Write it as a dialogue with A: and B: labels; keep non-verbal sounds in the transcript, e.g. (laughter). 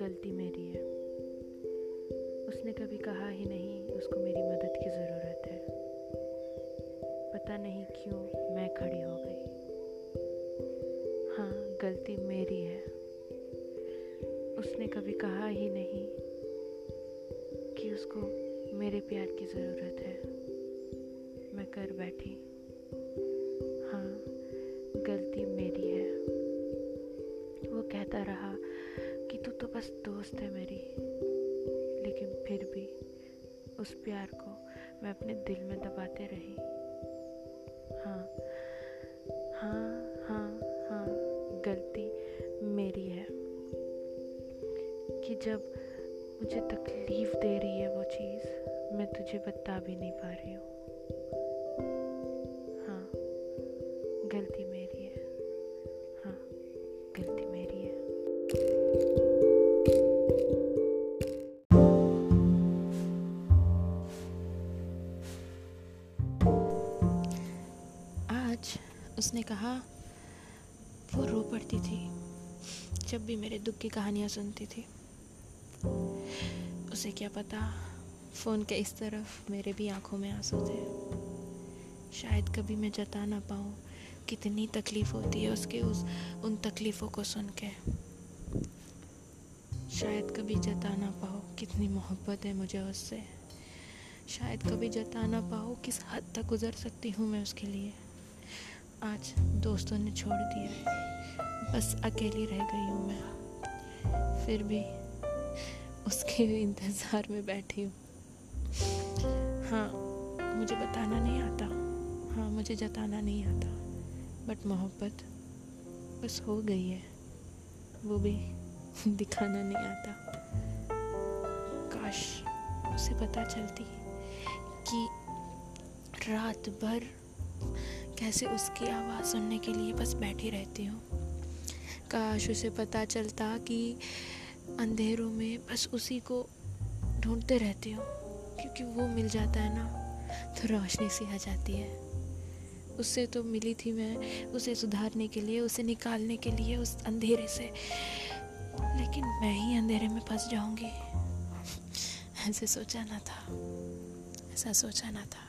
A: गलती मेरी है। उसने कभी कहा ही नहीं, उसको मेरी मदद की ज़रूरत है। पता नहीं क्यों मैं खड़ी हो गई। हाँ गलती मेरी है। उसने कभी कहा ही नहीं कि उसको मेरे प्यार की ज़रूरत है। मैं कर बैठी बस दोस्त है मेरी, लेकिन फिर भी उस प्यार को मैं अपने दिल में दबाते रही। हाँ हाँ हाँ हाँ गलती मेरी है कि जब मुझे तकलीफ़ दे रही है वो चीज़, मैं तुझे बता भी नहीं पा रही हूँ। उसने कहा, वो रो पड़ती थी, जब भी मेरे दुख की कहानियाँ सुनती थी। उसे क्या पता, फ़ोन के इस तरफ़ मेरे भी आँखों में आँसू थे। शायद कभी मैं जता ना पाऊँ कितनी तकलीफ़ होती है उसके उस, उन तकलीफ़ों को सुन के। शायद कभी जता ना पाओ कितनी मोहब्बत है मुझे उससे। शायद कभी जता ना पाओ किस हद तक गुजर सकती हूँ मैं उसके लिए। आज दोस्तों ने छोड़ दिया। है बस अकेली रह गई हूँ मैं। फिर भी उसके इंतज़ार में बैठी हूँ। हाँ मुझे बताना नहीं आता। हाँ मुझे जताना नहीं आता। बट मोहब्बत बस हो गई है। वो भी दिखाना नहीं आता। काश उसे पता चलती कि रात भर कैसे उसकी आवाज़ सुनने के लिए बस बैठी रहती हूँ। काश उसे पता चलता कि अंधेरों में बस उसी को ढूंढते रहती हूँ, क्योंकि वो मिल जाता है ना तो रोशनी सी आ जाती है। उससे तो मिली थी मैं, उसे सुधारने के लिए, उसे निकालने के लिए उस अंधेरे से। लेकिन मैं ही अंधेरे में फंस जाऊँगी। (laughs) ऐसे सोचा ना था, ऐसा सोचा ना था।